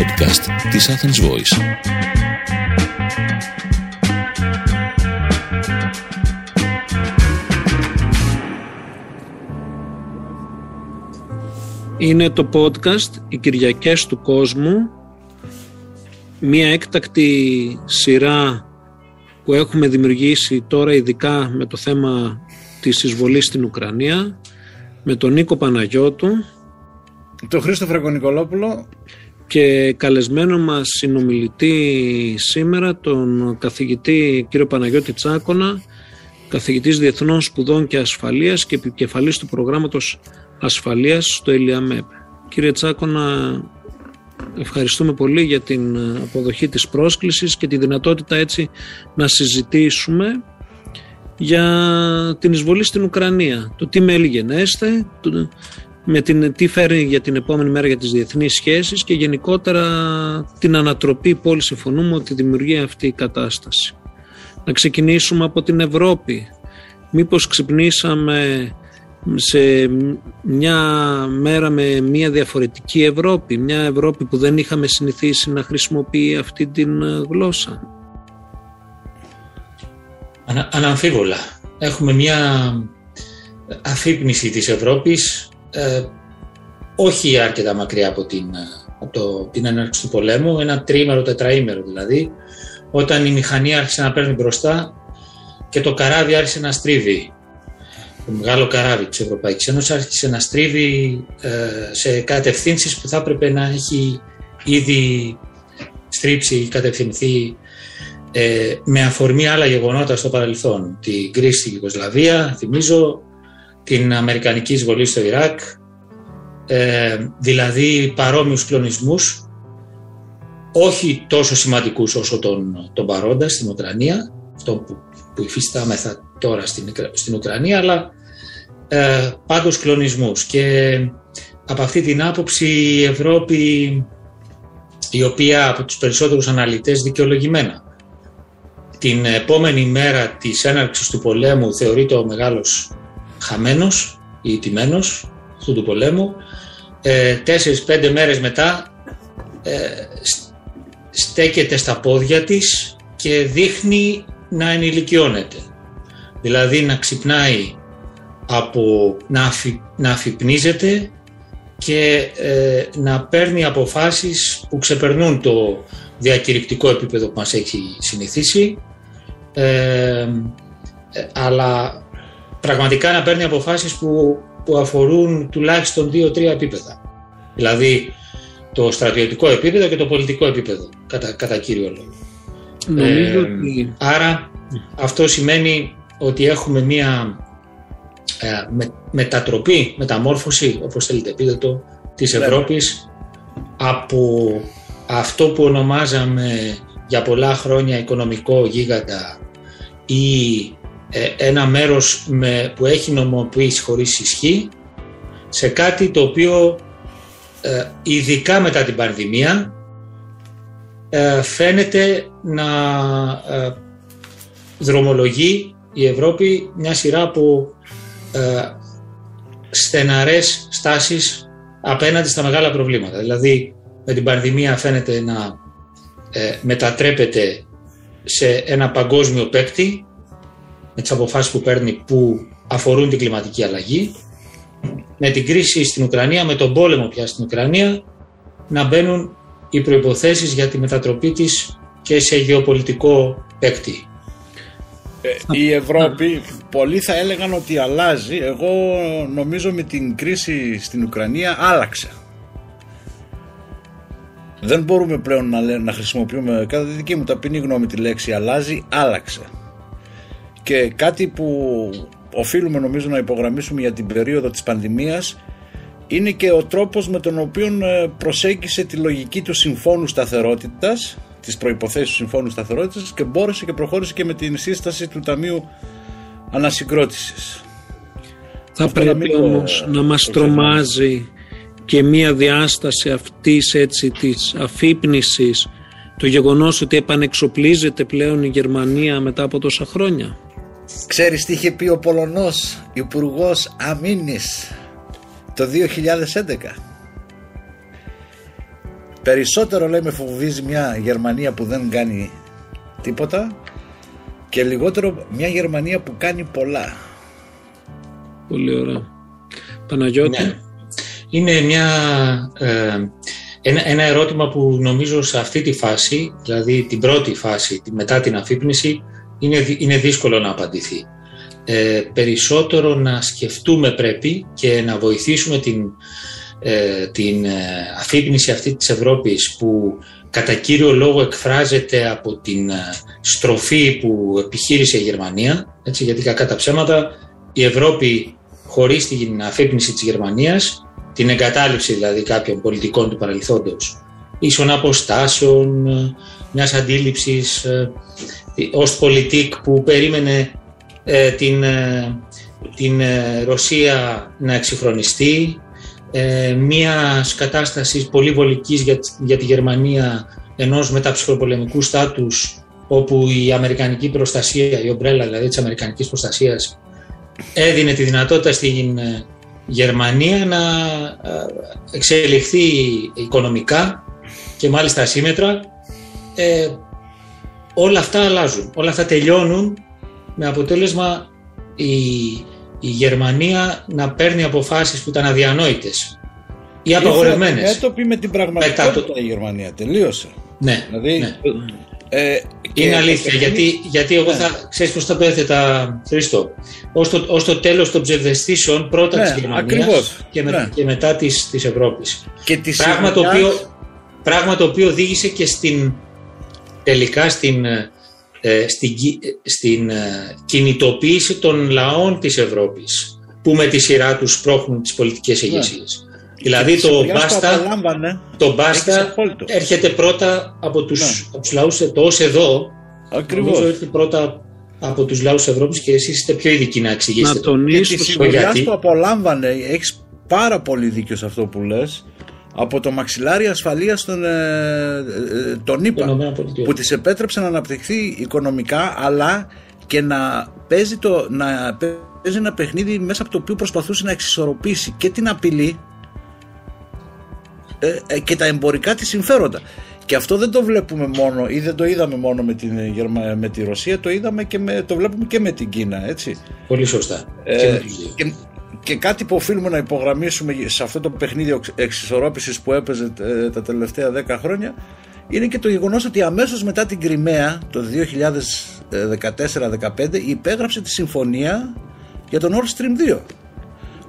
podcast της Athens Voice. Είναι το podcast «Οι Κυριακές του Κόσμου», μία έκτακτη σειρά που έχουμε δημιουργήσει τώρα ειδικά με το θέμα της εισβολής στην Ουκρανία, με τον Νίκο Παναγιώτου, τον Χρήστο Φραγκονικολόπουλο και καλεσμένο μας συνομιλητή σήμερα τον καθηγητή κύριο Παναγιώτη Τσάκονα, καθηγητής Διεθνών Σπουδών και Ασφαλείας και επικεφαλής του προγράμματος Ασφαλείας στο ΕΛΙΑΜΕΠ. Κύριε Τσάκονα, ευχαριστούμε πολύ για την αποδοχή της πρόσκλησης και τη δυνατότητα έτσι να συζητήσουμε για την εισβολή στην Ουκρανία. Το τι μέλη γενέστε, με την, τι φέρει για την επόμενη μέρα για τις διεθνείς σχέσεις και γενικότερα την ανατροπή που όλοι συμφωνούμε ότι δημιουργεί αυτή η κατάσταση. Να ξεκινήσουμε από την Ευρώπη. Μήπως ξυπνήσαμε σε μια μέρα με μια διαφορετική Ευρώπη, μια Ευρώπη που δεν είχαμε συνηθίσει να χρησιμοποιεί αυτή την γλώσσα; Ανα, αναμφίβολα. Έχουμε μια αφύπνιση της Ευρώπης ε, όχι αρκετά μακριά από την, από το, την έναρξη του πολέμου, ένα τρίμερο, τετραήμερο δηλαδή, όταν η μηχανή άρχισε να παίρνει μπροστά και το καράβι άρχισε να στρίβει. Το μεγάλο καράβι της Ευρωπαϊκής Ένωσης άρχισε να στρίβει ε, σε κατευθύνσεις που θα έπρεπε να έχει ήδη στρίψει ή κατευθυνθεί ε, με αφορμή άλλα γεγονότα στο παρελθόν. Την κρίση στην Ιουγκοσλαβία, θυμίζω, την Αμερικανική εισβολή στο Ιράκ, ε, δηλαδή παρόμοιους κλονισμούς, όχι τόσο σημαντικούς όσο τον, τον παρόντα στην Ουκρανία, αυτό που, που υφιστάμεθα τώρα στην, στην Ουκρανία, αλλά ε, πάντως κλονισμούς. Και από αυτή την άποψη η Ευρώπη, η οποία από τους περισσότερους αναλυτές δικαιολογημένα, την επόμενη μέρα της έναρξης του πολέμου θεωρείται ο μεγάλος χαμένος ή τιμένος αυτού του πολέμου. Ε, Τέσσερις-πέντε μέρες μετά ε, στέκεται στα πόδια της και δείχνει να ενηλικιώνεται. Δηλαδή να ξυπνάει από να, αφι, να αφυπνίζεται και ε, να παίρνει αποφάσεις που ξεπερνούν το διακηρυκτικό επίπεδο που μας έχει συνηθίσει ε, αλλά πραγματικά να παίρνει αποφάσεις που, που αφορούν τουλάχιστον δύο-τρία επίπεδα. Δηλαδή το στρατιωτικό επίπεδο και το πολιτικό επίπεδο, κατά, κατά κύριο λόγο. Νομίζω ε, Άρα αυτό σημαίνει ότι έχουμε μία ε, με, μετατροπή, μεταμόρφωση, όπως θέλετε πείτε το, της ναι. Ευρώπης από αυτό που ονομάζαμε για πολλά χρόνια οικονομικό γίγαντα ή ε, ένα μέρος με, που έχει νομοποίηση χωρίς ισχύ σε κάτι το οποίο ε, ειδικά μετά την πανδημία ε, φαίνεται να δρομολογεί η Ευρώπη μια σειρά από στεναρές στάσεις απέναντι στα μεγάλα προβλήματα. Δηλαδή με την πανδημία φαίνεται να μετατρέπεται σε ένα παγκόσμιο παίκτη με τις αποφάσεις που παίρνει που αφορούν την κλιματική αλλαγή, με την κρίση στην Ουκρανία, με τον πόλεμο πια στην Ουκρανία, να μπαίνουν οι προϋποθέσεις για τη μετατροπή της και σε γεωπολιτικό παίκτη. Ε, η Ευρώπη, πολλοί θα έλεγαν ότι αλλάζει. Εγώ νομίζω με την κρίση στην Ουκρανία άλλαξε. Δεν μπορούμε πλέον να, να χρησιμοποιούμε, κατά τη δική μου ταπεινή γνώμη, τη λέξη αλλάζει, άλλαξε. Και κάτι που οφείλουμε νομίζω να υπογραμμίσουμε για την περίοδο της πανδημίας είναι και ο τρόπος με τον οποίο ε, προσέγγισε τη λογική του συμφώνου σταθερότητας τις προϋποθέσεις του συμφώνου σταθερότητας και μπόρεσε και προχώρησε και με την σύσταση του Ταμείου Ανασυγκρότησης. Θα πρέπει όμως να μας τρομάζει και μία διάσταση αυτής έτσι της αφύπνισης το γεγονός ότι επανεξοπλίζεται πλέον η Γερμανία μετά από τόσα χρόνια. Ξέρεις τι είχε πει ο Πολωνός υπουργός Αμήνης το 2011 Περισσότερο λέει με φοβίζει μια Γερμανία που δεν κάνει τίποτα και λιγότερο μια Γερμανία που κάνει πολλά. Πολύ ωραία. Παναγιώτη; Ναι. Είναι μια, ε, ένα, ένα ερώτημα που νομίζω σε αυτή τη φάση, δηλαδή την πρώτη φάση μετά την αφύπνιση, είναι, είναι δύσκολο να απαντηθεί. Ε, περισσότερο να σκεφτούμε πρέπει και να βοηθήσουμε την, ε, την ε, αφύπνιση αυτή της Ευρώπης που κατά κύριο λόγο εκφράζεται από την ε, στροφή που επιχείρησε η Γερμανία, έτσι, γιατί κακά τα ψέματα η Ευρώπη χωρίς την αφύπνιση της Γερμανίας, την εγκατάλειψη δηλαδή κάποιων πολιτικών του παρελθόντος, ίσων αποστάσεων, μιας αντίληψης ως πολιτικ που περίμενε την, την Ρωσία να εξυγχρονιστεί, ε, μια κατάσταση πολύ βολικής για, για τη Γερμανία ενός μεταψυχροπολεμικού στάτους όπου η αμερικανική προστασία, η ομπρέλα δηλαδή της αμερικανικής προστασίας έδινε τη δυνατότητα στην ε, Γερμανία να ε, εξελιχθεί οικονομικά και μάλιστα ασύμετρα ε, όλα αυτά αλλάζουν, όλα αυτά τελειώνουν με αποτέλεσμα η η Γερμανία να παίρνει αποφάσεις που ήταν αδιανόητες ή απαγορευμένες. Έτοπη με την πραγματικότητα το... η Γερμανία, τελείωσε. Ναι, δηλαδή, ναι. Ε, είναι αλήθεια, γιατί, γιατί εγώ ναι. θα ξέρεις πώς θα το έθετα, Χρήστο, ως το, ως το τέλος των ψευδεστήσεων πρώτα ναι, της Γερμανίας και, με, ναι. και, μετά της, της Ευρώπης. Και της πράγμα, το οποίο, πράγμα το οποίο οδήγησε και στην, τελικά στην ε, στην, στην ε, κινητοποίηση των λαών της Ευρώπης που με τη σειρά τους σπρώχνουν τις πολιτικές ηγεσίες. Ναι. Δηλαδή το μπάστα, το μπάστα έρχεται πρώτα από τους, ναι. από τους λαούς το ως εδώ. Ακριβώς. Νομίζω έρχεται πρώτα από τους λαούς της Ευρώπης και εσείς είστε πιο ειδικοί να εξηγήσετε. Να τονίσω το γιατί. που απολάμβανε, έχεις πάρα πολύ δίκιο σε αυτό που λες από το μαξιλάρι ασφαλείας των, ε, ε των ΗΠΑ που της επέτρεψε να αναπτυχθεί οικονομικά αλλά και να παίζει, το, να παίζει ένα παιχνίδι μέσα από το οποίο προσπαθούσε να εξισορροπήσει και την απειλή ε, ε, και τα εμπορικά της συμφέροντα. Και αυτό δεν το βλέπουμε μόνο ή δεν το είδαμε μόνο με, την, με τη Ρωσία, το είδαμε και με, το βλέπουμε και με την Κίνα, έτσι. Πολύ σωστά. Ε, και, και κάτι που οφείλουμε να υπογραμμίσουμε σε αυτό το παιχνίδι εξισορρόπησης που έπαιζε ε, τα τελευταία 10 χρόνια είναι και το γεγονός ότι αμέσως μετά την Κρυμαία το 2014-2015 υπέγραψε τη συμφωνία για τον Nord Stream 2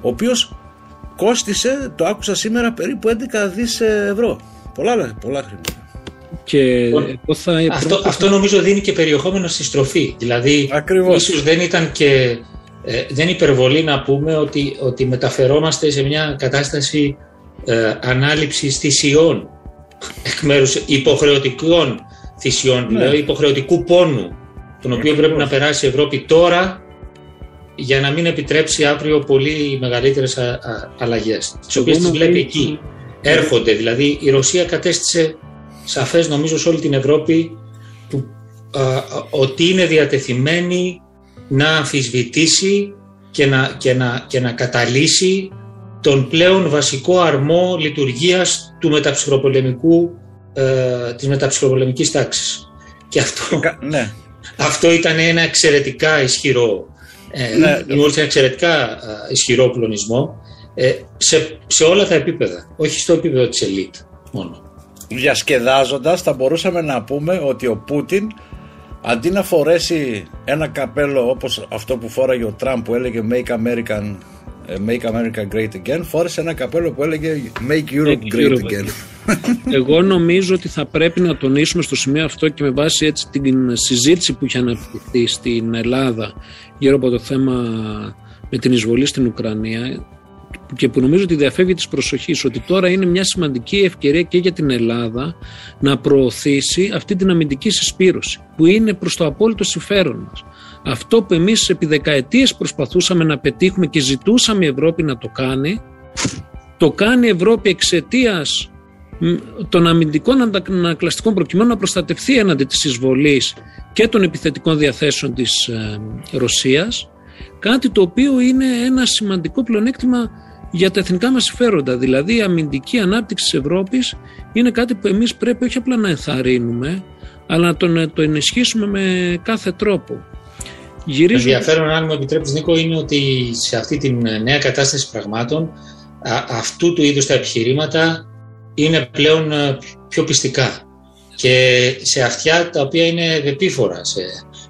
ο οποίος κόστισε, το άκουσα σήμερα, περίπου 11 δις ευρώ. Πολλά, πολλά χρήματα. Και λοιπόν, θα... αυτό, αυτό νομίζω δίνει και περιεχόμενο στη στροφή. Δηλαδή, Ακριβώς. ίσως δεν ήταν και ε, δεν υπερβολή να πούμε ότι, ότι μεταφερόμαστε σε μια κατάσταση ε, ανάληψης θυσιών εκ μέρους υποχρεωτικών θυσιών, ναι. δηλαδή υποχρεωτικού πόνου τον οποίο πρέπει να περάσει η Ευρώπη τώρα για να μην επιτρέψει αύριο πολύ μεγαλύτερες α, α, αλλαγές τις οποίες τις βλέπει εκεί έρχονται δηλαδή η Ρωσία κατέστησε σαφές νομίζω σε όλη την Ευρώπη που, ότι είναι διατεθειμένη να αμφισβητήσει και να, και να, και να καταλύσει τον πλέον βασικό αρμό λειτουργίας του μεταψυχροπολεμικού, ε, της μεταψυχροπολεμικής τάξης. Και αυτό, ναι. αυτό ήταν ένα εξαιρετικά ισχυρό, ε, ναι. ένα εξαιρετικά ε, ισχυρό κλονισμό ε, σε, σε όλα τα επίπεδα, όχι στο επίπεδο της ελίτ μόνο. Διασκεδάζοντας θα μπορούσαμε να πούμε ότι ο Πούτιν αντί να φορέσει ένα καπέλο όπως αυτό που φόραγε ο Τραμπ που έλεγε Make American, ε, Make America Great Again φόρεσε ένα καπέλο που έλεγε Make Europe Great Again. Εγώ νομίζω ότι θα πρέπει να τονίσουμε στο σημείο αυτό και με βάση έτσι την συζήτηση που είχε αναπτυχθεί στην Ελλάδα γύρω από το θέμα με την εισβολή στην Ουκρανία και που νομίζω ότι διαφεύγει της προσοχής ότι τώρα είναι μια σημαντική ευκαιρία και για την Ελλάδα να προωθήσει αυτή την αμυντική συσπήρωση που είναι προς το απόλυτο συμφέρον μας. Αυτό που εμείς επί δεκαετίες προσπαθούσαμε να πετύχουμε και ζητούσαμε η Ευρώπη να το κάνει το κάνει η Ευρώπη εξαιτίας των αμυντικών ανακλαστικών προκειμένου να προστατευθεί έναντι της εισβολής και των επιθετικών διαθέσεων της ε, Ρωσίας κάτι το οποίο είναι ένα σημαντικό πλεονέκτημα για τα εθνικά μας συμφέροντα. Δηλαδή η αμυντική ανάπτυξη της Ευρώπης είναι κάτι που εμείς πρέπει όχι απλά να ενθαρρύνουμε, αλλά να τον, το ενισχύσουμε με κάθε τρόπο. Γυρίζουμε... Ενδιαφέρον, αν μου επιτρέπεις Νίκο, είναι ότι σε αυτή τη νέα κατάσταση πραγμάτων αυτού του είδους τα επιχειρήματα είναι πλέον ε, πιο πιστικά και σε αυτιά τα οποία είναι επίφορα σε,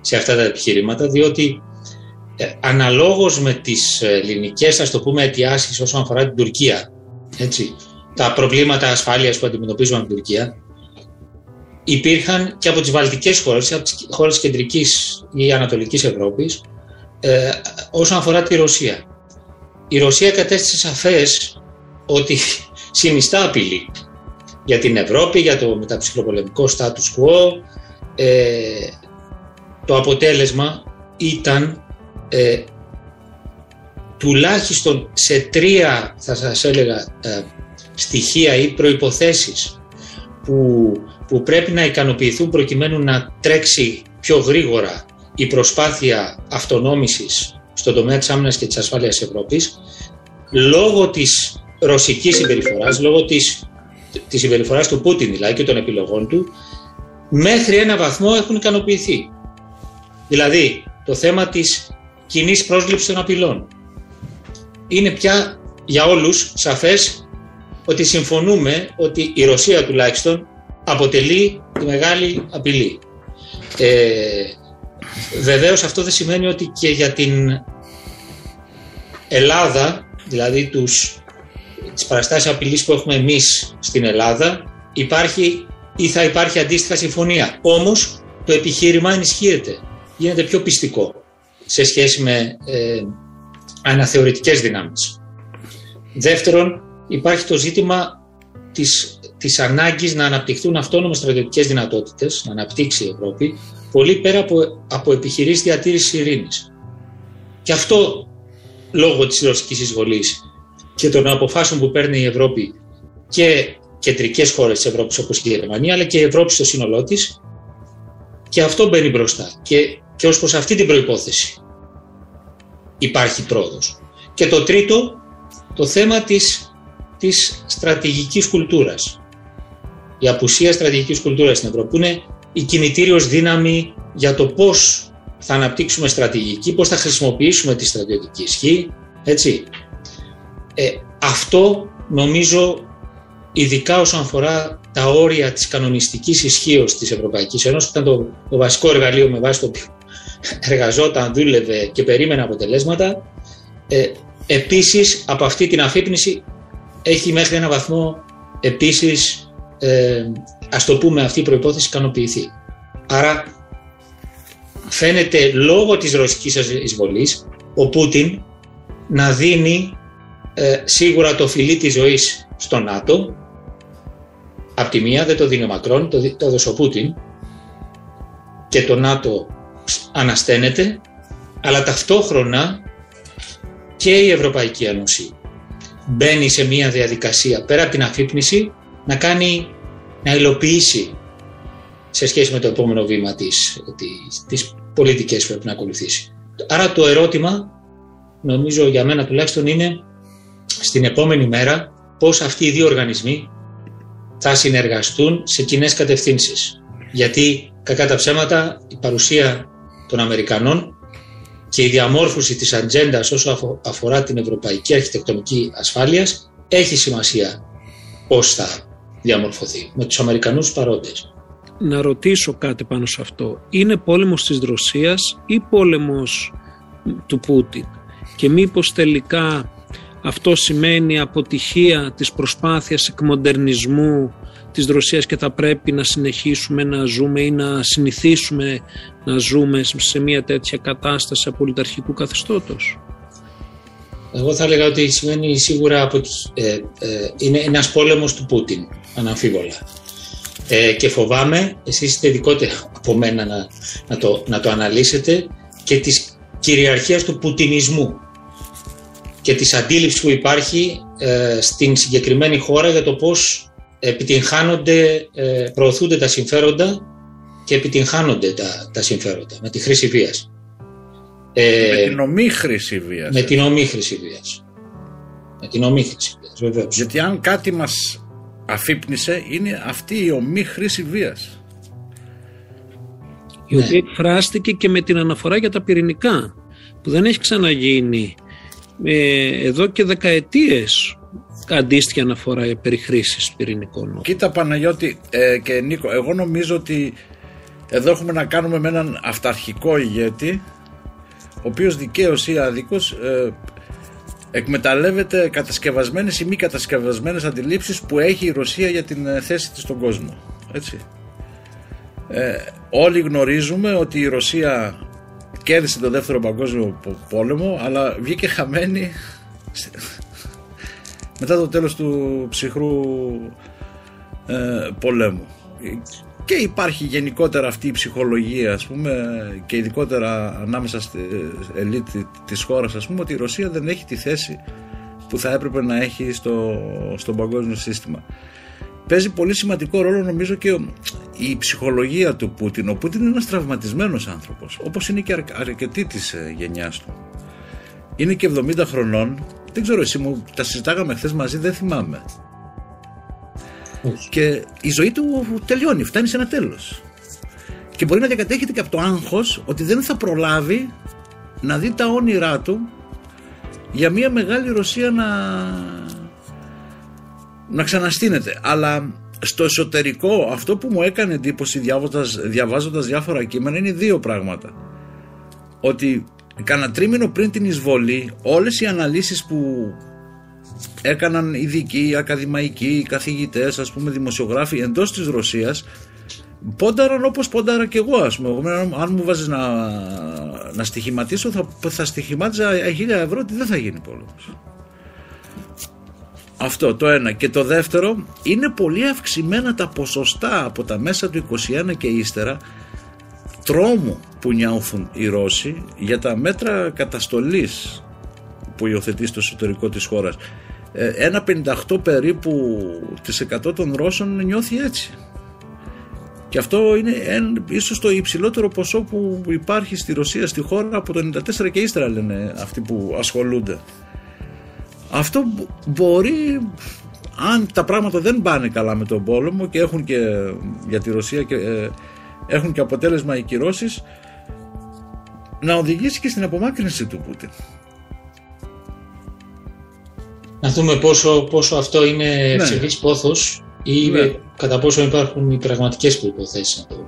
σε αυτά τα επιχειρήματα διότι ε, αναλόγως με τις ελληνικές ας το πούμε αιτιάσεις όσον αφορά την Τουρκία έτσι, τα προβλήματα ασφάλειας που αντιμετωπίζουμε από την Τουρκία υπήρχαν και από τις βαλτικές χώρες, από τις χώρες κεντρικής ή ανατολικής Ευρώπης ε, όσον αφορά τη Ρωσία. Η Ρωσία κατέστησε σαφές ότι συνιστά απειλή για την Ευρώπη, για το μεταψυχροπολεμικό status quo. Ε, το αποτέλεσμα ήταν ε, τουλάχιστον σε τρία θα σας έλεγα ε, στοιχεία ή προϋποθέσεις που, που πρέπει να ικανοποιηθούν προκειμένου να τρέξει πιο γρήγορα η προσπάθεια αυτονόμησης στον τομέα της άμυνας και της ασφάλειας της Ευρώπης λόγω της ρωσικής συμπεριφοράς, λόγω της, της συμπεριφοράς του Πούτιν δηλαδή και των επιλογών του μέχρι ένα βαθμό έχουν ικανοποιηθεί. Δηλαδή το θέμα της κοινής πρόσληψης των απειλών. Είναι πια για όλους σαφές ότι συμφωνούμε ότι η Ρωσία τουλάχιστον αποτελεί τη μεγάλη απειλή. Ε, βεβαίως αυτό δεν σημαίνει ότι και για την Ελλάδα, δηλαδή τους, τις παραστάσεις απειλής που έχουμε εμείς στην Ελλάδα, υπάρχει ή θα υπάρχει αντίστοιχα συμφωνία. Όμως το επιχείρημα ενισχύεται, γίνεται πιο πιστικό σε σχέση με ε, αναθεωρητικές δυνάμεις. Δεύτερον, υπάρχει το ζήτημα της, της ανάγκης να αναπτυχθούν αυτόνομες στρατιωτικές δυνατότητες, να αναπτύξει η Ευρώπη, πολύ πέρα από, από επιχειρήσεις διατήρησης ειρήνης. Και αυτό λόγω της ρωσικής εισβολής και των αποφάσεων που παίρνει η Ευρώπη και κεντρικές χώρες της Ευρώπης όπως η Γερμανία, αλλά και η Ευρώπη στο σύνολό της, και αυτό μπαίνει μπροστά. Και, και ως προς αυτή την προϋπόθεση υπάρχει πρόοδος. Και το τρίτο, το θέμα της, της στρατηγικής κουλτούρας. Η απουσία στρατηγικής κουλτούρας στην Ευρώπη που είναι η κινητήριος δύναμη για το πώς θα αναπτύξουμε στρατηγική, πώς θα χρησιμοποιήσουμε τη στρατιωτική ισχύ, έτσι. Ε, αυτό νομίζω ειδικά όσον αφορά τα όρια της κανονιστικής ισχύως της Ευρωπαϊκής Ένωσης, ήταν το, το βασικό εργαλείο με βάση το οποίο εργαζόταν, δούλευε και περίμενε αποτελέσματα. Ε, επίσης, από αυτή την αφύπνιση έχει μέχρι ένα βαθμό επίσης, ε, ας το πούμε, αυτή η προϋπόθεση ικανοποιηθεί. Άρα, φαίνεται λόγω της ρωσικής εισβολής ο Πούτιν να δίνει ε, σίγουρα το φιλί της ζωής στο ΝΑΤΟ. Απ' τη μία δεν το δίνει ο Μακρόν, το, το έδωσε ο Πούτιν και το ΝΑΤΟ ανασταίνεται, αλλά ταυτόχρονα και η Ευρωπαϊκή Ένωση μπαίνει σε μια διαδικασία πέρα από την αφύπνιση να κάνει, να υλοποιήσει σε σχέση με το επόμενο βήμα της, της, της πολιτικής που πρέπει να ακολουθήσει. Άρα το ερώτημα, νομίζω για μένα τουλάχιστον είναι στην επόμενη μέρα πώς αυτοί οι δύο οργανισμοί θα συνεργαστούν σε κοινές κατευθύνσεις. Γιατί κακά τα ψέματα η παρουσία των Αμερικανών και η διαμόρφωση της ατζέντας όσο αφορά την ευρωπαϊκή αρχιτεκτονική ασφάλειας έχει σημασία πώς θα διαμορφωθεί με τους Αμερικανούς παρόντες. Να ρωτήσω κάτι πάνω σε αυτό. Είναι πόλεμος της Ρωσίας ή πόλεμος του Πούτιν; Και μήπως τελικά αυτό σημαίνει αποτυχία της προσπάθειας εκμοντερνισμού της Ρωσίας και θα πρέπει να συνεχίσουμε να ζούμε ή να συνηθίσουμε να ζούμε σε μια τέτοια κατάσταση απολυταρχικού καθεστώτος. Εγώ θα έλεγα ότι σημαίνει σίγουρα ότι ε, ε, είναι ένας πόλεμος του Πούτιν, αναμφίβολα. Ε, και φοβάμαι, εσείς είστε ειδικότερα από μένα να, να, το, να το αναλύσετε, και της κυριαρχίας του πουτινισμού και της αντίληψης που υπάρχει ε, στην συγκεκριμένη χώρα για το πώς επιτυγχάνονται, ε, προωθούνται τα συμφέροντα και επιτυγχάνονται τα, τα συμφέροντα με τη χρήση βίας. Ε, με την ομή χρήση βίας. Με την ομή χρήση βίας. Με την ομίχρηση βεβαίως. Γιατί αν κάτι μας αφύπνισε είναι αυτή η ομή χρήση βίας. Η οποία εκφράστηκε και με την αναφορά για τα πυρηνικά που δεν έχει ξαναγίνει ε, εδώ και δεκαετίες αντίστοιχη αναφορά περί χρήσης πυρηνικών. Κοίτα Παναγιώτη ε, και Νίκο, εγώ νομίζω ότι εδώ έχουμε να κάνουμε με έναν αυταρχικό ηγέτη ο οποίος δικαίως ή άδικος ε, εκμεταλλεύεται κατασκευασμένες ή μη κατασκευασμένες αντιλήψεις που έχει η Ρωσία για την ε, θέση της στον κόσμο. Έτσι. Ε, όλοι γνωρίζουμε ότι η Ρωσία κέρδισε τον δεύτερο παγκόσμιο πόλεμο αλλά βγήκε χαμένη μετά το τέλος του ψυχρού ε, πολέμου και υπάρχει γενικότερα αυτή η ψυχολογία ας πούμε και ειδικότερα ανάμεσα στη ελίτ της χώρας ας πούμε ότι η Ρωσία δεν έχει τη θέση που θα έπρεπε να έχει στο, στο παγκόσμιο σύστημα. Παίζει πολύ σημαντικό ρόλο νομίζω και η ψυχολογία του Πούτιν. Ο Πούτιν είναι ένας τραυματισμένος άνθρωπος όπως είναι και αρκετοί της ε, γενιάς του. Είναι και 70 χρονών δεν ξέρω εσύ μου τα συζητάγαμε χθες μαζί δεν θυμάμαι και η ζωή του τελειώνει, φτάνει σε ένα τέλος. Και μπορεί να διακατέχεται και από το άγχος ότι δεν θα προλάβει να δει τα όνειρά του για μια μεγάλη Ρωσία να, να ξαναστείνεται. Αλλά στο εσωτερικό αυτό που μου έκανε εντύπωση διαβάζοντας, διαβάζοντας διάφορα κείμενα είναι δύο πράγματα. Ότι κάνα τρίμηνο πριν την εισβολή όλες οι αναλύσεις που έκαναν ειδικοί, ακαδημαϊκοί, καθηγητές, ας πούμε δημοσιογράφοι εντός της Ρωσίας πόνταραν όπως πόνταρα και εγώ ας πούμε. αν μου βάζεις να, να στοιχηματίσω θα, θα στοιχημάτιζα χίλια ευρώ ότι δεν θα γίνει πόλεμος. Αυτό το ένα. Και το δεύτερο, είναι πολύ αυξημένα τα ποσοστά από τα μέσα του 21 και ύστερα τρόμου που νιώθουν οι Ρώσοι για τα μέτρα καταστολής που υιοθετεί στο εσωτερικό της χώρας. Ε, ένα 58 περίπου της 100 των Ρώσων νιώθει έτσι. Και αυτό είναι εν, ίσως το υψηλότερο ποσό που υπάρχει στη Ρωσία, στη χώρα από το 94 και ύστερα λένε αυτοί που ασχολούνται. Αυτό μπορεί, αν τα πράγματα δεν πάνε καλά με τον πόλεμο και έχουν και για τη Ρωσία και ε, έχουν και αποτέλεσμα οι κυρώσεις, να οδηγήσει και στην απομάκρυνση του Πούτιν να δούμε πόσο, πόσο αυτό είναι ναι. ψευδής πόθος ή ναι. κατά πόσο υπάρχουν οι πραγματικές προϋποθέσεις να το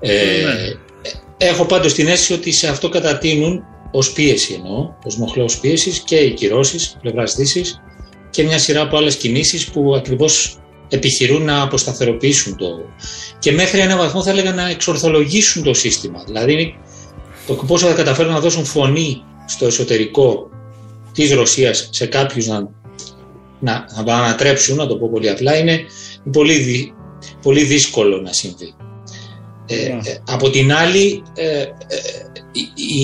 ε, ναι. Έχω πάντως την αίσθηση ότι σε αυτό κατατείνουν ως πίεση εννοώ, ως μοχλό πίεσης και οι κυρώσεις πλευράς Δύσης και μια σειρά από άλλες κινήσεις που ακριβώς επιχειρούν να αποσταθεροποιήσουν το. και μέχρι ένα βαθμό θα έλεγα να εξορθολογήσουν το σύστημα. Δηλαδή, το πόσο θα καταφέρουν να δώσουν φωνή στο εσωτερικό της Ρωσίας σε κάποιους να, να, να ανατρέψουν, να το πω πολύ απλά, είναι πολύ, πολύ δύσκολο να συμβεί. Ε, ναι. ε, από την άλλη, ε,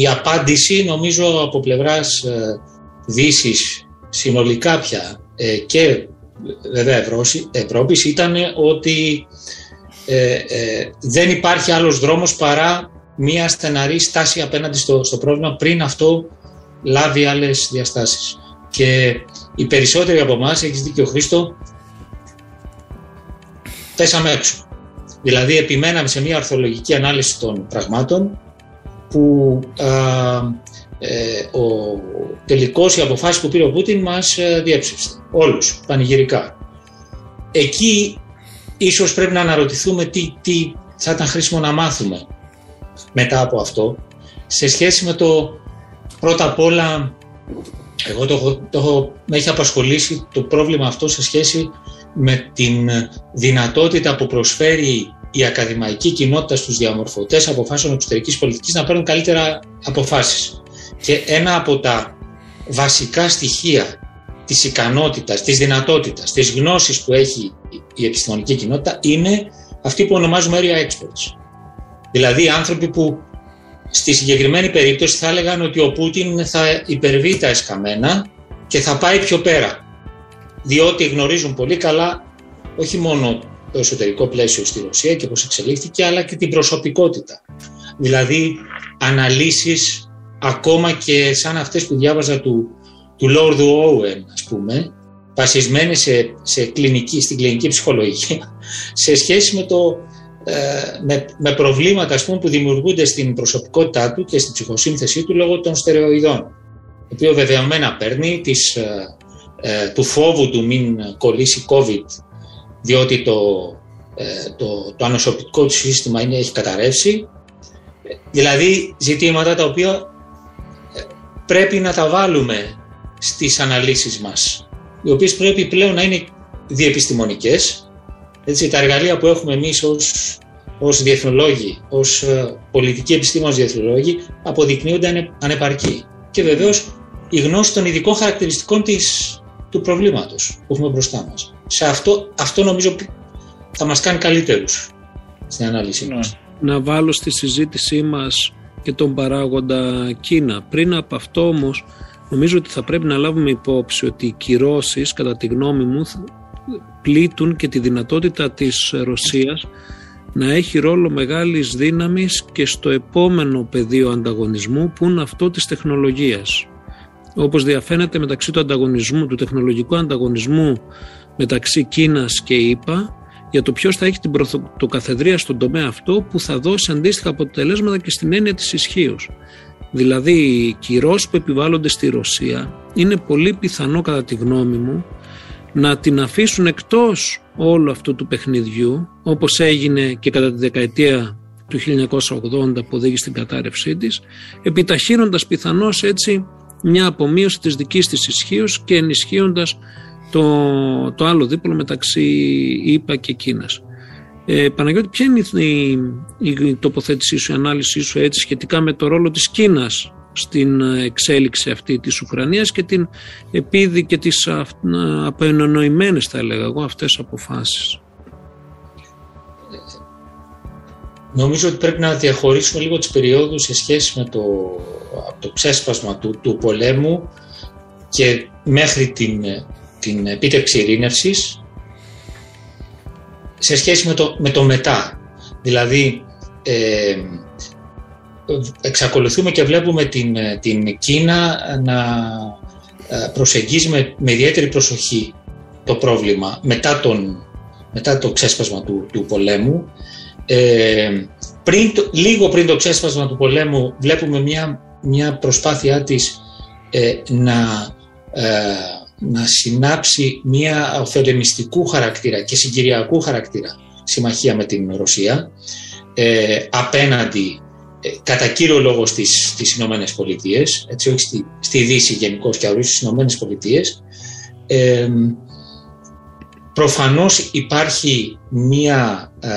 η, απάντηση νομίζω από πλευράς ε, Δύσης συνολικά πια και βέβαια Ευρώπης ήταν ότι δεν υπάρχει άλλος δρόμος παρά μία στεναρή στάση απέναντι στο, στο πρόβλημα πριν αυτό λάβει άλλες διαστάσεις. Και οι περισσότεροι από εμάς, έχεις δίκιο Χρήστο, πέσαμε έξω. Δηλαδή επιμέναμε σε μια ορθολογική ανάλυση των πραγμάτων που α, ε, ο τελικός, η αποφάση που πήρε ο Πούτιν μας ε, διέψευσε. Όλους, πανηγυρικά. Εκεί ίσως πρέπει να αναρωτηθούμε τι, τι θα ήταν χρήσιμο να μάθουμε μετά από αυτό σε σχέση με το Πρώτα απ' όλα, εγώ το, το, με έχει απασχολήσει το πρόβλημα αυτό σε σχέση με την δυνατότητα που προσφέρει η ακαδημαϊκή κοινότητα στους διαμορφωτές αποφάσεων εξωτερικής πολιτικής να παίρνουν καλύτερα αποφάσεις. Και ένα από τα βασικά στοιχεία της ικανότητας, της δυνατότητας, της γνώσης που έχει η επιστημονική κοινότητα είναι αυτή που ονομάζουμε area experts. Δηλαδή άνθρωποι που Στη συγκεκριμένη περίπτωση θα έλεγαν ότι ο Πούτιν θα υπερβεί τα εσκαμμένα και θα πάει πιο πέρα. Διότι γνωρίζουν πολύ καλά όχι μόνο το εσωτερικό πλαίσιο στη Ρωσία και πώς εξελίχθηκε, αλλά και την προσωπικότητα. Δηλαδή αναλύσεις ακόμα και σαν αυτές που διάβαζα του, του Lord Owen, ας πούμε, βασισμένες σε, σε κλινική, στην κλινική ψυχολογία, σε σχέση με, το, ε, με, με προβλήματα ας πούμε, που δημιουργούνται στην προσωπικότητά του και στην ψυχοσύνθεσή του λόγω των στερεοειδών. Το οποίο βεβαιωμένα παίρνει της, ε, ε, του φόβου του μην κολλήσει COVID, διότι το, ε, το, το ανοσοποιητικό του σύστημα είναι, έχει καταρρεύσει. Δηλαδή ζητήματα τα οποία ε, πρέπει να τα βάλουμε στις αναλύσεις μας, οι οποίες πρέπει πλέον να είναι διεπιστημονικές. Έτσι, τα εργαλεία που έχουμε εμείς ως, ως διεθνολόγοι, ως ε, πολιτικοί επιστήμονες διεθνολόγοι, αποδεικνύονται ανεπαρκή. Και βεβαίως η γνώση των ειδικών χαρακτηριστικών της, του προβλήματος που έχουμε μπροστά μας. Σε αυτό, αυτό νομίζω θα μας κάνει καλύτερους στην ανάλυση μας. Να βάλω στη συζήτησή μας και τον παράγοντα Κίνα. Πριν από αυτό όμως νομίζω ότι θα πρέπει να λάβουμε υπόψη ότι οι κυρώσεις κατά τη γνώμη μου πλήττουν και τη δυνατότητα της Ρωσίας να έχει ρόλο μεγάλης δύναμης και στο επόμενο πεδίο ανταγωνισμού που είναι αυτό της τεχνολογίας. Όπως διαφαίνεται μεταξύ του ανταγωνισμού, του τεχνολογικού ανταγωνισμού μεταξύ Κίνας και ΙΠΑ για το ποιος θα έχει την πρωτοκαθεδρία στον τομέα αυτό που θα δώσει αντίστοιχα αποτελέσματα και στην έννοια της ισχύως. Δηλαδή οι κυρώσεις που επιβάλλονται στη Ρωσία είναι πολύ πιθανό κατά τη γνώμη μου να την αφήσουν εκτός όλου αυτού του παιχνιδιού όπως έγινε και κατά τη δεκαετία του 1980 που οδήγησε στην κατάρρευσή της επιταχύνοντας πιθανώς έτσι μια απομείωση της δικής της ισχύως και ενισχύοντας το, το άλλο δίπολο μεταξύ ΙΠΑ και Κίνας. Ε, Παναγιώτη, ποια είναι η, η, τοποθέτησή σου, η ανάλυση σου έτσι σχετικά με το ρόλο της Κίνας στην εξέλιξη αυτή της Ουκρανίας και την επίδη και τις αποενονοημένες θα έλεγα εγώ αυτές αποφάσεις. Νομίζω ότι πρέπει να διαχωρίσουμε λίγο τις περιόδους σε σχέση με το, το ξέσπασμα του, του πολέμου και μέχρι την την επίτευξη ειρήνευσης σε σχέση με το, με το μετά. Δηλαδή, ε, εξακολουθούμε και βλέπουμε την, την Κίνα να ε, προσεγγίζει με, με ιδιαίτερη προσοχή το πρόβλημα μετά, τον, μετά το ξέσπασμα του, του πολέμου. Ε, πριν, λίγο πριν το ξέσπασμα του πολέμου βλέπουμε μια, μια προσπάθειά της ε, να να συνάψει μια φελεμιστικού χαρακτήρα και συγκυριακού χαρακτήρα συμμαχία με την Ρωσία ε, απέναντι ε, κατά κύριο λόγο στις, στις Ηνωμένες Πολιτείες, έτσι όχι στη, στη Δύση γενικώ και αλλού στις Ηνωμένες Πολιτείες. Ε, προφανώς υπάρχει μία, ε,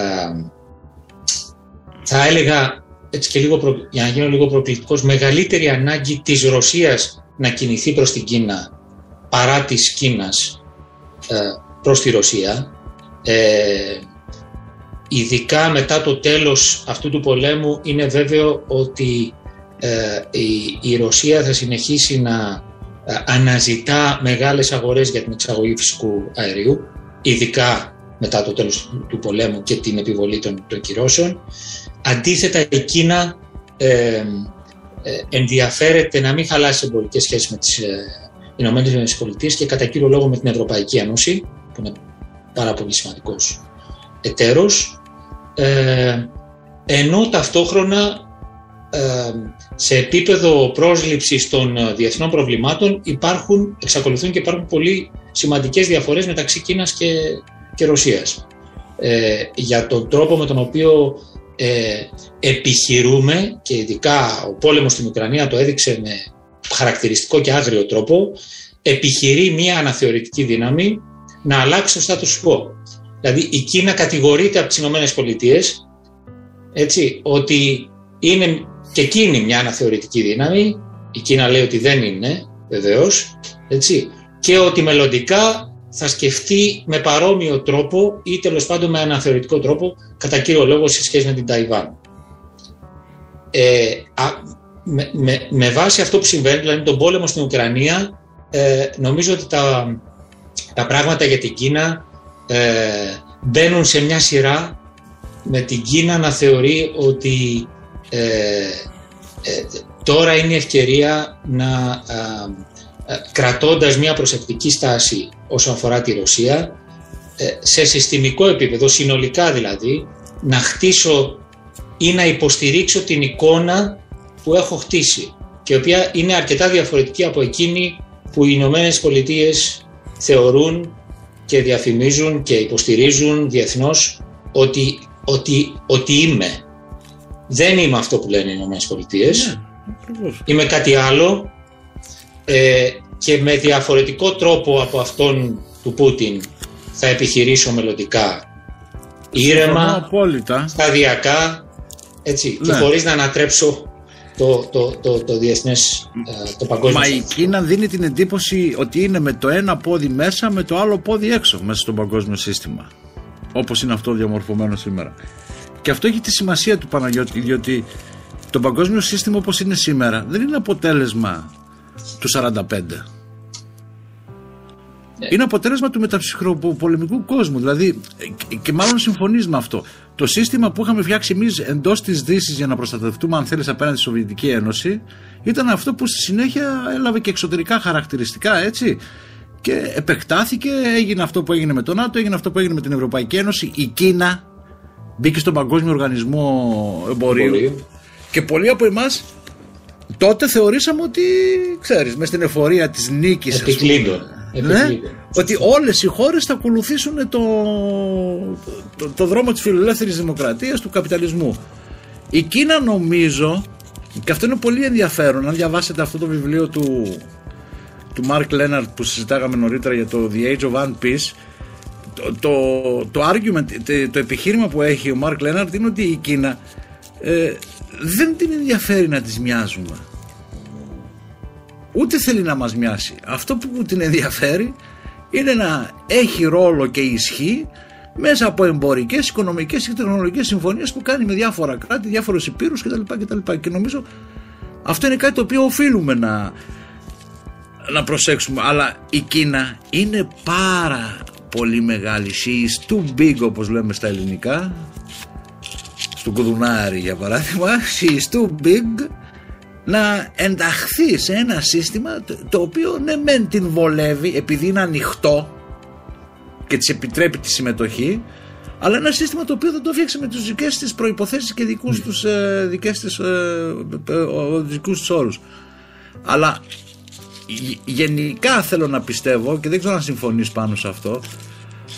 θα έλεγα, έτσι και λίγο για να γίνω λίγο προκλητικός, μεγαλύτερη ανάγκη της Ρωσίας να κινηθεί προς την Κίνα παρά της Κίνας ε, προς τη Ρωσία. Ε, ειδικά μετά το τέλος αυτού του πολέμου είναι βέβαιο ότι ε, η, Ρωσία θα συνεχίσει να ε, αναζητά μεγάλες αγορές για την εξαγωγή φυσικού αερίου, ειδικά μετά το τέλος του πολέμου και την επιβολή των, των κυρώσεων. Αντίθετα η Κίνα ε, ενδιαφέρεται να μην χαλάσει εμπορικές σχέσεις με τις Ηνωμένες Πολιτείες και κατά κύριο λόγο με την Ευρωπαϊκή Ένωση, που είναι πάρα πολύ σημαντικός εταίρος. Ε, ενώ ταυτόχρονα ε, σε επίπεδο πρόσληψης των διεθνών προβλημάτων υπάρχουν, εξακολουθούν και υπάρχουν πολύ σημαντικές διαφορές μεταξύ Κίνας και, και Ρωσίας. Ε, για τον τρόπο με τον οποίο ε, επιχειρούμε και ειδικά ο πόλεμος στην Ουκρανία το έδειξε με χαρακτηριστικό και άγριο τρόπο επιχειρεί μια αναθεωρητική δύναμη να αλλάξει το status quo. Δηλαδή η Κίνα κατηγορείται από τις Ηνωμένες Πολιτείες έτσι, ότι είναι και εκείνη μια αναθεωρητική δύναμη, η Κίνα λέει ότι δεν είναι βεβαίως, έτσι, και ότι μελλοντικά θα σκεφτεί με παρόμοιο τρόπο ή τέλος πάντων με αναθεωρητικό τρόπο κατά κύριο λόγο σε σχέση με την Ταϊβάν. Ε, με, με, με βάση αυτό που συμβαίνει, δηλαδή τον πόλεμο στην Ουκρανία, ε, νομίζω ότι τα, τα πράγματα για την Κίνα ε, μπαίνουν σε μια σειρά με την Κίνα να θεωρεί ότι ε, ε τώρα είναι η ευκαιρία να ε, κρατώντας μια προσεκτική στάση όσον αφορά τη Ρωσία ε, σε συστημικό επίπεδο, συνολικά δηλαδή, να χτίσω ή να υποστηρίξω την εικόνα που έχω χτίσει και η οποία είναι αρκετά διαφορετική από εκείνη που οι Ηνωμένες Πολιτείες θεωρούν και διαφημίζουν και υποστηρίζουν διεθνώς ότι, ότι, ότι είμαι. Δεν είμαι αυτό που λένε οι Ηνωμένες Πολιτείες. Ναι, είμαι κάτι άλλο ε, και με διαφορετικό τρόπο από αυτόν του Πούτιν θα επιχειρήσω μελλοντικά. Ήρεμα, απόλυτα. σταδιακά, έτσι, και ναι. χωρίς να ανατρέψω το, το, το, το διεθνές, ε, το παγκόσμιο. Μα η Κίνα δίνει την εντύπωση ότι είναι με το ένα πόδι μέσα, με το άλλο πόδι έξω μέσα στο παγκόσμιο σύστημα. Όπως είναι αυτό διαμορφωμένο σήμερα. Και αυτό έχει τη σημασία του Παναγιώτη, διότι το παγκόσμιο σύστημα όπως είναι σήμερα δεν είναι αποτέλεσμα του 45. Ναι. Είναι αποτέλεσμα του μεταψυχροπολεμικού κόσμου. Δηλαδή, και μάλλον συμφωνείς με αυτό. Το σύστημα που είχαμε φτιάξει εμείς εντός της Δύσης για να προστατευτούμε, αν θέλεις, απέναντι στη Σοβιετική Ένωση, ήταν αυτό που στη συνέχεια έλαβε και εξωτερικά χαρακτηριστικά, έτσι. Και επεκτάθηκε, έγινε αυτό που έγινε με τον ΝΑΤΟ, έγινε αυτό που έγινε με την Ευρωπαϊκή Ένωση. Η Κίνα μπήκε στον Παγκόσμιο Οργανισμό Εμπορίου. Και πολλοί από εμάς τότε θεωρήσαμε ότι, ξέρεις, μες στην εφορία της νίκης ναι, ότι όλες οι χώρες θα ακολουθήσουν το, το, το δρόμο της φιλελεύθερης δημοκρατίας, του καπιταλισμού. Η Κίνα νομίζω, και αυτό είναι πολύ ενδιαφέρον, αν διαβάσετε αυτό το βιβλίο του, του Mark Leonard που συζητάγαμε νωρίτερα για το The Age of One Piece, το, το, το, argument, το, επιχείρημα που έχει ο Mark Leonard είναι ότι η Κίνα ε, δεν την ενδιαφέρει να τις μοιάζουμε ούτε θέλει να μας μοιάσει. Αυτό που την ενδιαφέρει είναι να έχει ρόλο και ισχύ μέσα από εμπορικές, οικονομικές και τεχνολογικές συμφωνίες που κάνει με διάφορα κράτη, διάφορους υπήρους κτλ. κτλ. Και νομίζω αυτό είναι κάτι το οποίο οφείλουμε να, να προσέξουμε. Αλλά η Κίνα είναι πάρα πολύ μεγάλη. She is too big όπως λέμε στα ελληνικά. Στο κουδουνάρι για παράδειγμα. She is too big να ενταχθεί σε ένα σύστημα το οποίο ναι μεν την βολεύει επειδή είναι ανοιχτό και της επιτρέπει τη συμμετοχή αλλά ένα σύστημα το οποίο δεν το φτιάξει με τους δικές της προϋποθέσεις και δικούς τους, ε, δικές της, ε, ε δικούς τους όρους. Αλλά γενικά θέλω να πιστεύω και δεν ξέρω αν συμφωνείς πάνω σε αυτό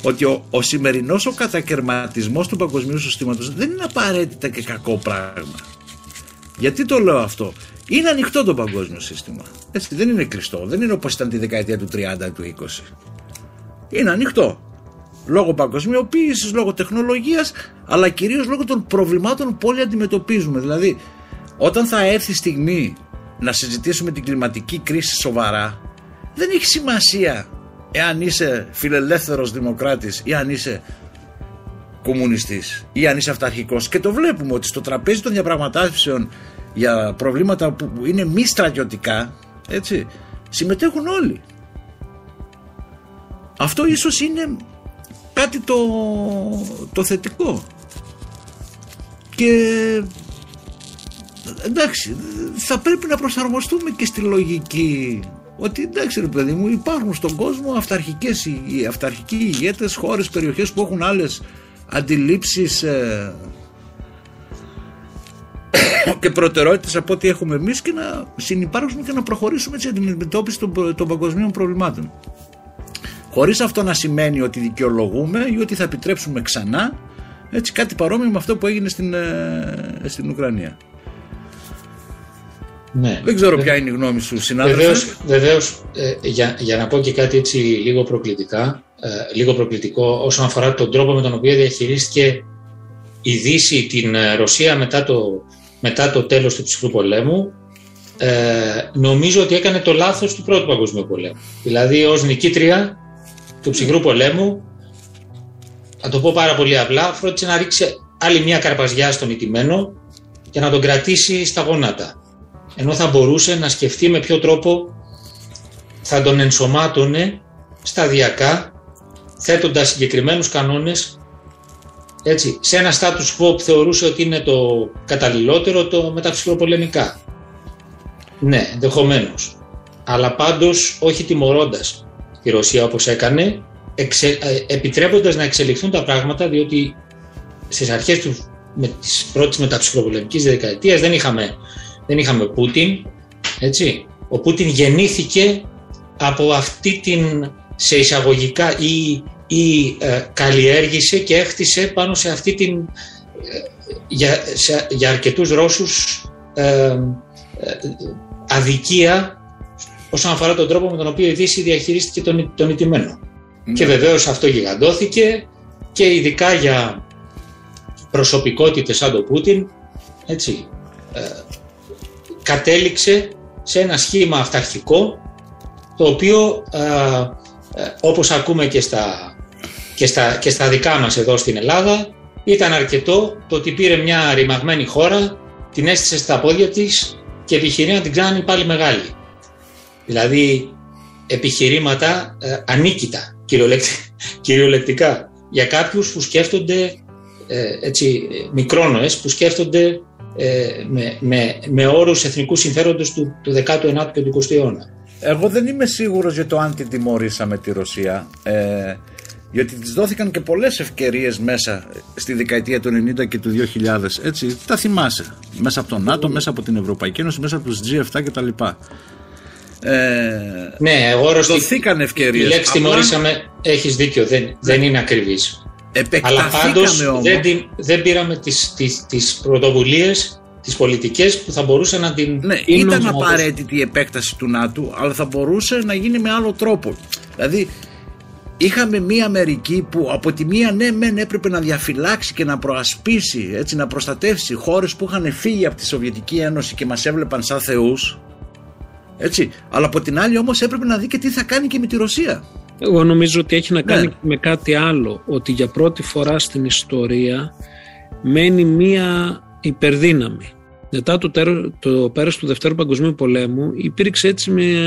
ότι ο, ο σημερινός ο κατακαιρματισμός του παγκοσμίου συστήματος δεν είναι απαραίτητα και κακό πράγμα. Γιατί το λέω αυτό; Είναι ανοιχτό το παγκόσμιο σύστημα. Έτσι, δεν είναι κλειστό. Δεν είναι όπως ήταν τη δεκαετία του 30 του 20. Είναι ανοιχτό. Λόγω παγκοσμιοποίησης, λόγω τεχνολογίας, αλλά κυρίως λόγω των προβλημάτων που όλοι αντιμετωπίζουμε. Δηλαδή, όταν θα έρθει η στιγμή να συζητήσουμε την κλιματική κρίση σοβαρά, δεν έχει σημασία εάν είσαι φιλελεύθερος δημοκράτης ή αν είσαι κομμουνιστής ή αν είσαι αυταρχικός και το βλέπουμε ότι στο τραπέζι των διαπραγματεύσεων για προβλήματα που είναι μη στρατιωτικά έτσι, συμμετέχουν όλοι. Αυτό ίσως είναι κάτι το, το θετικό. Και εντάξει, θα πρέπει να προσαρμοστούμε και στη λογική ότι εντάξει ρε παιδί μου υπάρχουν στον κόσμο αυταρχικές, αυταρχικοί ηγέτες, χώρες, περιοχές που έχουν άλλες αντιλήψεις ε, και προτεραιότητες από ό,τι έχουμε εμείς και να συνεπάρξουμε και να προχωρήσουμε έτσι την αντιμετώπιση των, των παγκοσμίων προβλημάτων. Χωρίς αυτό να σημαίνει ότι δικαιολογούμε ή ότι θα επιτρέψουμε ξανά έτσι κάτι παρόμοιο με αυτό που έγινε στην, ε, στην Ουκρανία. Ναι. Δεν ξέρω ποια είναι η γνώμη σου συνάδελφε. Βεβαίως, βεβαίως ε, για, για να πω και κάτι έτσι λίγο προκλητικά, ε, λίγο προκλητικό όσον αφορά τον τρόπο με τον οποίο διαχειρίστηκε η Δύση την ε, Ρωσία μετά το, μετά το τέλος του ψυχρού πολέμου ε, νομίζω ότι έκανε το λάθος του πρώτου παγκοσμίου πολέμου. Δηλαδή ως νικήτρια του ψυχρού πολέμου θα το πω πάρα πολύ απλά φρόντισε να ρίξει άλλη μια καρπαζιά στον ηττημένο και να τον κρατήσει στα γόνατα. Ενώ θα μπορούσε να σκεφτεί με ποιο τρόπο θα τον ενσωμάτωνε σταδιακά θέτοντας συγκεκριμένους κανόνες έτσι, σε ένα status quo που θεωρούσε ότι είναι το καταλληλότερο το μεταψυχροπολεμικά. Ναι, ενδεχομένως. αλλά πάντως όχι τιμωρώντας τη Ρωσία όπως έκανε, εξε, ε, επιτρέποντας να εξελιχθούν τα πράγματα, διότι στις αρχές του, με τις πρώτες μεταψυχροπολεμικής δεκαετίας δεν είχαμε, δεν είχαμε Πούτιν, έτσι. Ο Πούτιν γεννήθηκε από αυτή την σε εισαγωγικά ή, ή ε, καλλιέργησε και έχτισε πάνω σε αυτή την ε, για, σε, για αρκετούς Ρώσους ε, αδικία όσον αφορά τον τρόπο με τον οποίο η Δύση διαχειρίστηκε τον, τον ιτημένο. Ναι. Και βεβαίως αυτό γιγαντώθηκε και ειδικά για προσωπικότητες σαν τον Πούτιν έτσι, ε, κατέληξε σε ένα σχήμα αυταρχικό το οποίο ε, ε, όπως ακούμε και στα, και, στα, και στα δικά μας εδώ στην Ελλάδα ήταν αρκετό το ότι πήρε μια ρημαγμένη χώρα, την έστησε στα πόδια της και επιχειρεί να την κάνει πάλι μεγάλη. Δηλαδή επιχειρήματα ε, ανίκητα, κυριολεκτικά, για κάποιους που σκέφτονται ε, έτσι, μικρόνοες, που σκέφτονται ε, με, με, με όρους εθνικού συμφέροντος του, του 19ου και του 20ου αιώνα. Εγώ δεν είμαι σίγουρος για το αν την τιμωρήσαμε τη Ρωσία. Ε, γιατί της δόθηκαν και πολλές ευκαιρίες μέσα στη δεκαετία του 90 και του 2000 έτσι, τα θυμάσαι. Μέσα από τον ΝΑΤΟ, μέσα από την Ευρωπαϊκή Ένωση μέσα από τους G7 κτλ ε, ναι, εγώ δοθήκαν ευκαιρίες. η λέξη τιμωρήσαμε έχεις δίκιο, δεν, δεν είναι ακριβής. Αλλά πάντως δεν, δεν πήραμε τις, τις, τις πρωτοβουλίες τις πολιτικές που θα μπορούσαν να την ναι, ήταν απαραίτητη η επέκταση του ΝΑΤΟ αλλά θα μπορούσε να γίνει με άλλο τρόπο. Δηλαδή είχαμε μία Αμερική που από τη μία ναι μεν έπρεπε να διαφυλάξει και να προασπίσει έτσι να προστατεύσει χώρες που είχαν φύγει από τη Σοβιετική Ένωση και μας έβλεπαν σαν θεούς έτσι, αλλά από την άλλη όμως έπρεπε να δει και τι θα κάνει και με τη Ρωσία εγώ νομίζω ότι έχει να κάνει ναι. με κάτι άλλο ότι για πρώτη φορά στην ιστορία μένει μία υπερδύναμη μετά το, το πέρας του Δευτέρου Παγκοσμίου Πολέμου υπήρξε έτσι μια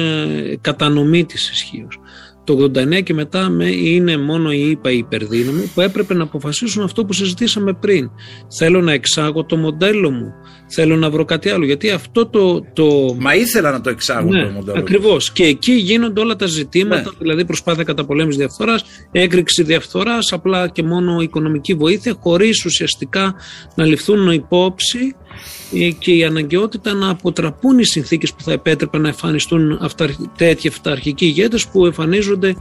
κατανομή της ισχύως. Το 89 και μετά με είναι μόνο η ΙΠΑ η υπερδύναμη που έπρεπε να αποφασίσουν αυτό που συζητήσαμε πριν. Θέλω να εξάγω το μοντέλο μου. Θέλω να βρω κάτι άλλο. Γιατί αυτό το. το... Μα ήθελα να το εξάγω ναι, το μοντέλο. Ακριβώς. Και εκεί γίνονται όλα τα ζητήματα, ναι. δηλαδή προσπάθεια καταπολέμησης διαφθοράς, έκρηξη διαφθοράς, απλά και μόνο οικονομική βοήθεια, χωρίς ουσιαστικά να ληφθούν υπόψη ε, και η αναγκαιότητα να αποτραπούν οι συνθήκες που θα επέτρεπαν να εμφανιστούν τέτοιοι αυταρχικοί ηγέτες που εμφανίζονται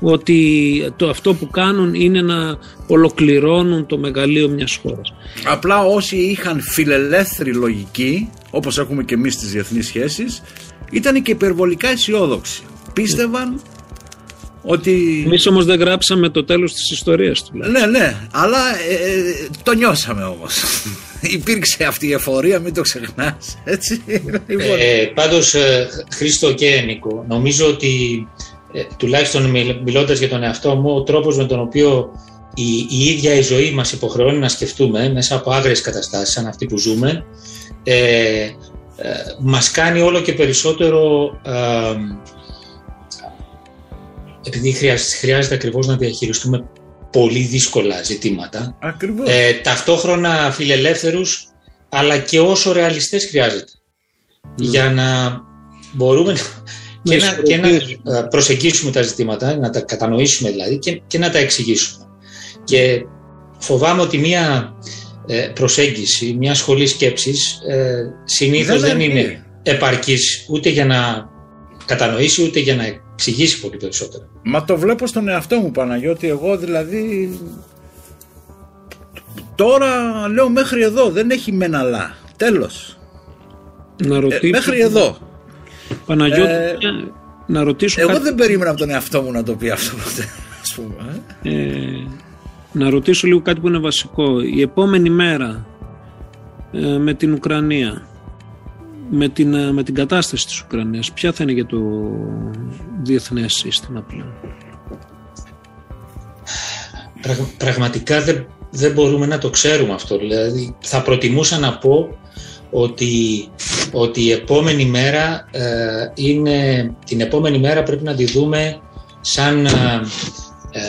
ότι το αυτό που κάνουν είναι να ολοκληρώνουν το μεγαλείο μιας χώρας. Απλά όσοι είχαν φιλελεύθερη λογική, όπως έχουμε και εμείς στις διεθνείς σχέσεις, ήταν και υπερβολικά αισιόδοξοι. Πίστευαν ότι... Εμείς όμως δεν γράψαμε το τέλος της ιστορίας του. Ναι, ναι, αλλά ε, ε, το νιώσαμε όμως. Υπήρξε αυτή η εφορία, μην το ξεχνάς. Έτσι. Λοιπόν. Ε, πάντως, ε, Χρήστο και Νίκο, νομίζω ότι ε, τουλάχιστον μιλώντας για τον εαυτό μου, ο τρόπος με τον οποίο η, η ίδια η ζωή μας υποχρεώνει να σκεφτούμε μέσα από άγριες καταστάσεις σαν αυτή που ζούμε, ε, ε, μας κάνει όλο και περισσότερο ε, επειδή χρειάζεται, χρειάζεται ακριβώς να διαχειριστούμε πολύ δύσκολα ζητήματα. Ακριβώς. Ε, ταυτόχρονα φιλελεύθερους, αλλά και όσο ρεαλιστές χρειάζεται. Για να μπορούμε και, να, και να ε, προσεγγίσουμε τα ζητήματα, να τα κατανοήσουμε δηλαδή και, και να τα εξηγήσουμε. Και φοβάμαι ότι μία ε, προσέγγιση, μία σχολή σκέψης ε, συνήθως δεν, δεν είναι επαρκής ούτε για να κατανοήσει ούτε για να εξηγήσει πολύ περισσότερο. Μα το βλέπω στον εαυτό μου Παναγιώτη, εγώ δηλαδή τώρα λέω μέχρι εδώ, δεν έχει μεναλά, τέλος. Να ε, ρωτήσω... μέχρι εδώ. Παναγιώτη, ε, να ρωτήσω Εγώ δεν περίμενα από τον εαυτό μου να το πει αυτό ποτέ, ας πούμε. Ε. ε, να ρωτήσω λίγο κάτι που είναι βασικό. Η επόμενη μέρα ε, με την Ουκρανία με την, ε, με την κατάσταση της Ουκρανίας. Ποια θα είναι για το διεθνές σύστημα πλέον; Πραγματικά δεν, δεν μπορούμε να το ξέρουμε αυτό. Δηλαδή θα προτιμούσα να πω ότι, ότι η επόμενη μέρα ε, είναι την επόμενη μέρα πρέπει να τη δούμε σαν ε, ε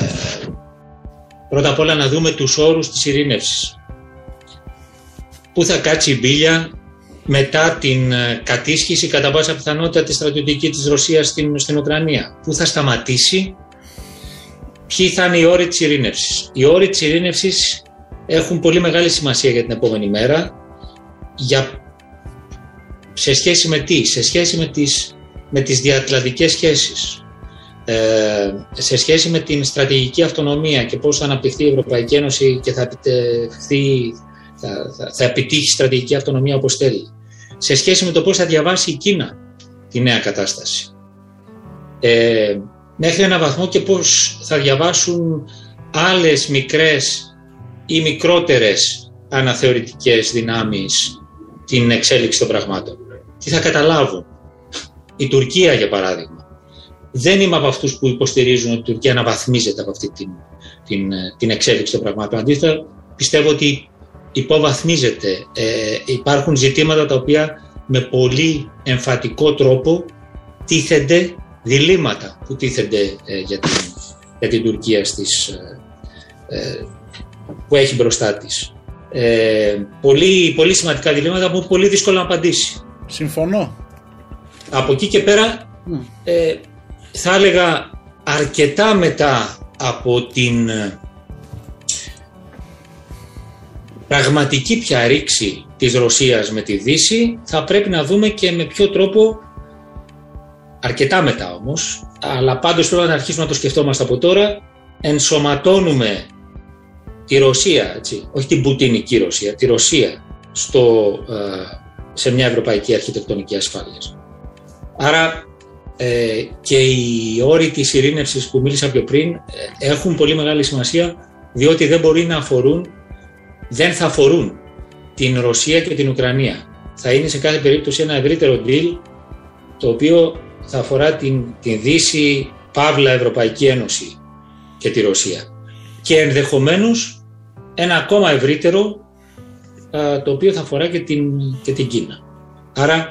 πρώτα απ' όλα να δούμε τους όρους της ειρήνευσης. Πού θα κάτσει η μπίλια μετά την ε, κατήσχηση κατά πάσα πιθανότητα τη στρατιωτική της Ρωσίας στην, στην Ουκρανία. Πού θα σταματήσει, ποιοι θα είναι οι όροι της ειρήνευσης; Οι όροι της ειρήνευσης έχουν πολύ μεγάλη σημασία για την επόμενη μέρα για, σε σχέση με τι, σε σχέση με τις, με τις διατλαντικές σχέσεις, ε, σε σχέση με την στρατηγική αυτονομία και πώς θα αναπτυχθεί η Ευρωπαϊκή Ένωση και θα, επιτευχθεί, θα, θα, θα επιτύχει στρατηγική αυτονομία όπως θέλει σε σχέση με το πώς θα διαβάσει η Κίνα τη νέα κατάσταση. Ε, μέχρι ένα βαθμό και πώς θα διαβάσουν άλλες μικρές ή μικρότερες αναθεωρητικές δυνάμεις την εξέλιξη των πραγμάτων. Τι θα καταλάβουν; Η Τουρκία για παράδειγμα. Δεν είμαι από αυτούς που υποστηρίζουν ότι η Τουρκία αναβαθμίζεται από αυτή την, την, την εξέλιξη των πραγμάτων. Αντίθετα πιστεύω ότι υποβαθμίζεται. Ε, υπάρχουν ζητήματα τα οποία με πολύ εμφατικό τρόπο τίθενται διλήμματα που τίθενται ε, για, την, για την Τουρκία στις, ε, ε που έχει μπροστά της. Ε, πολύ, πολύ σημαντικά διλήμματα που πολύ δύσκολο να απαντήσει. Συμφωνώ. Από εκεί και πέρα ε, θα έλεγα αρκετά μετά από την πραγματική πια ρήξη της Ρωσίας με τη Δύση θα πρέπει να δούμε και με ποιο τρόπο αρκετά μετά όμως αλλά πάντως πρέπει να αρχίσουμε να το σκεφτόμαστε από τώρα ενσωματώνουμε τη Ρωσία, έτσι, όχι την πουτινική Ρωσία, τη Ρωσία στο, ε, σε μια ευρωπαϊκή αρχιτεκτονική ασφάλειας. Άρα ε, και οι όροι της ειρήνευσης που μίλησα πιο πριν ε, έχουν πολύ μεγάλη σημασία διότι δεν μπορεί να αφορούν δεν θα αφορούν την Ρωσία και την Ουκρανία. Θα είναι σε κάθε περίπτωση ένα ευρύτερο deal το οποίο θα αφορά την, την Δύση, Παύλα Ευρωπαϊκή Ένωση και τη Ρωσία. Και ενδεχομένως ένα ακόμα ευρύτερο το οποίο θα αφορά και την, και την Κίνα. Άρα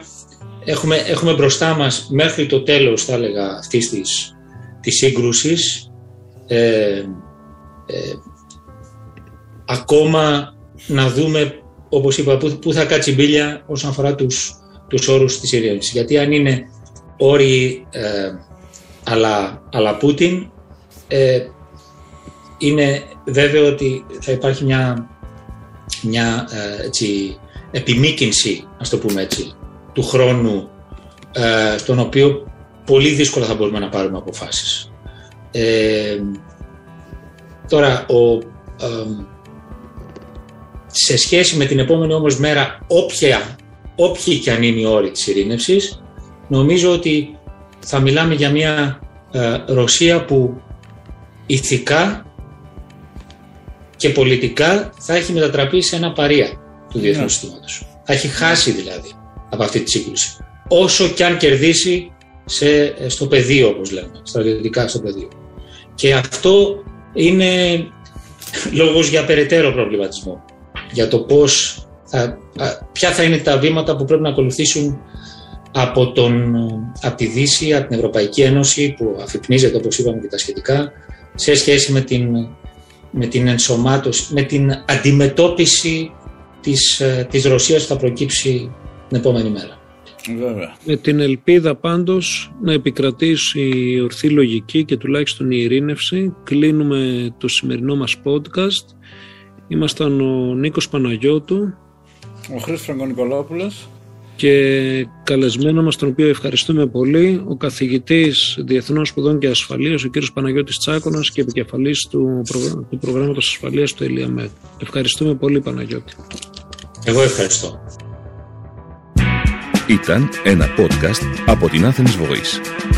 έχουμε, έχουμε μπροστά μας μέχρι το τέλος θα έλεγα αυτής της, της σύγκρουσης ε, ε, ακόμα να δούμε, όπως είπα, πού, θα κάτσει η μπίλια όσον αφορά τους, τους όρους της ειρήνης. Γιατί αν είναι όροι ε, αλλά, αλλά Πούτιν, ε, είναι βέβαιο ότι θα υπάρχει μια, μια ε, έτσι, επιμήκυνση, ας το πούμε έτσι, του χρόνου ε, στον οποίο πολύ δύσκολα θα μπορούμε να πάρουμε αποφάσεις. Ε, τώρα, ο, ε, σε σχέση με την επόμενη όμως μέρα όποια, όποιοι και αν είναι οι όροι της ειρήνευσης νομίζω ότι θα μιλάμε για μια ε, Ρωσία που ηθικά και πολιτικά θα έχει μετατραπεί σε ένα παρία του διεθνούς yeah. Ναι. συστήματος. Θα έχει χάσει δηλαδή από αυτή τη σύγκρουση. Όσο και αν κερδίσει σε, στο πεδίο όπως λέμε, στρατιωτικά στο πεδίο. Και αυτό είναι λόγος για περαιτέρω προβληματισμό για το πώς θα, ποια θα είναι τα βήματα που πρέπει να ακολουθήσουν από, τον, από τη Δύση, από την Ευρωπαϊκή Ένωση που αφυπνίζεται όπως είπαμε και τα σχετικά σε σχέση με την, με την ενσωμάτωση, με την αντιμετώπιση της, ε, της Ρωσίας που θα προκύψει την επόμενη μέρα. Βέβαια. Με την ελπίδα πάντως να επικρατήσει η ορθή λογική και τουλάχιστον η ειρήνευση κλείνουμε το σημερινό μας podcast Ήμασταν ο Νίκος Παναγιώτου Ο Χρήστος Φραγκονικολόπουλος και καλεσμένο μας τον οποίο ευχαριστούμε πολύ ο καθηγητής Διεθνών Σπουδών και Ασφαλείας ο κύριος Παναγιώτης Τσάκωνας και επικεφαλής του, προ... του προγράμματος ασφαλείας του ΕΛΙΑΜΕΤ. Ευχαριστούμε πολύ Παναγιώτη. Εγώ ευχαριστώ. Ήταν ένα podcast από την Athens Voice.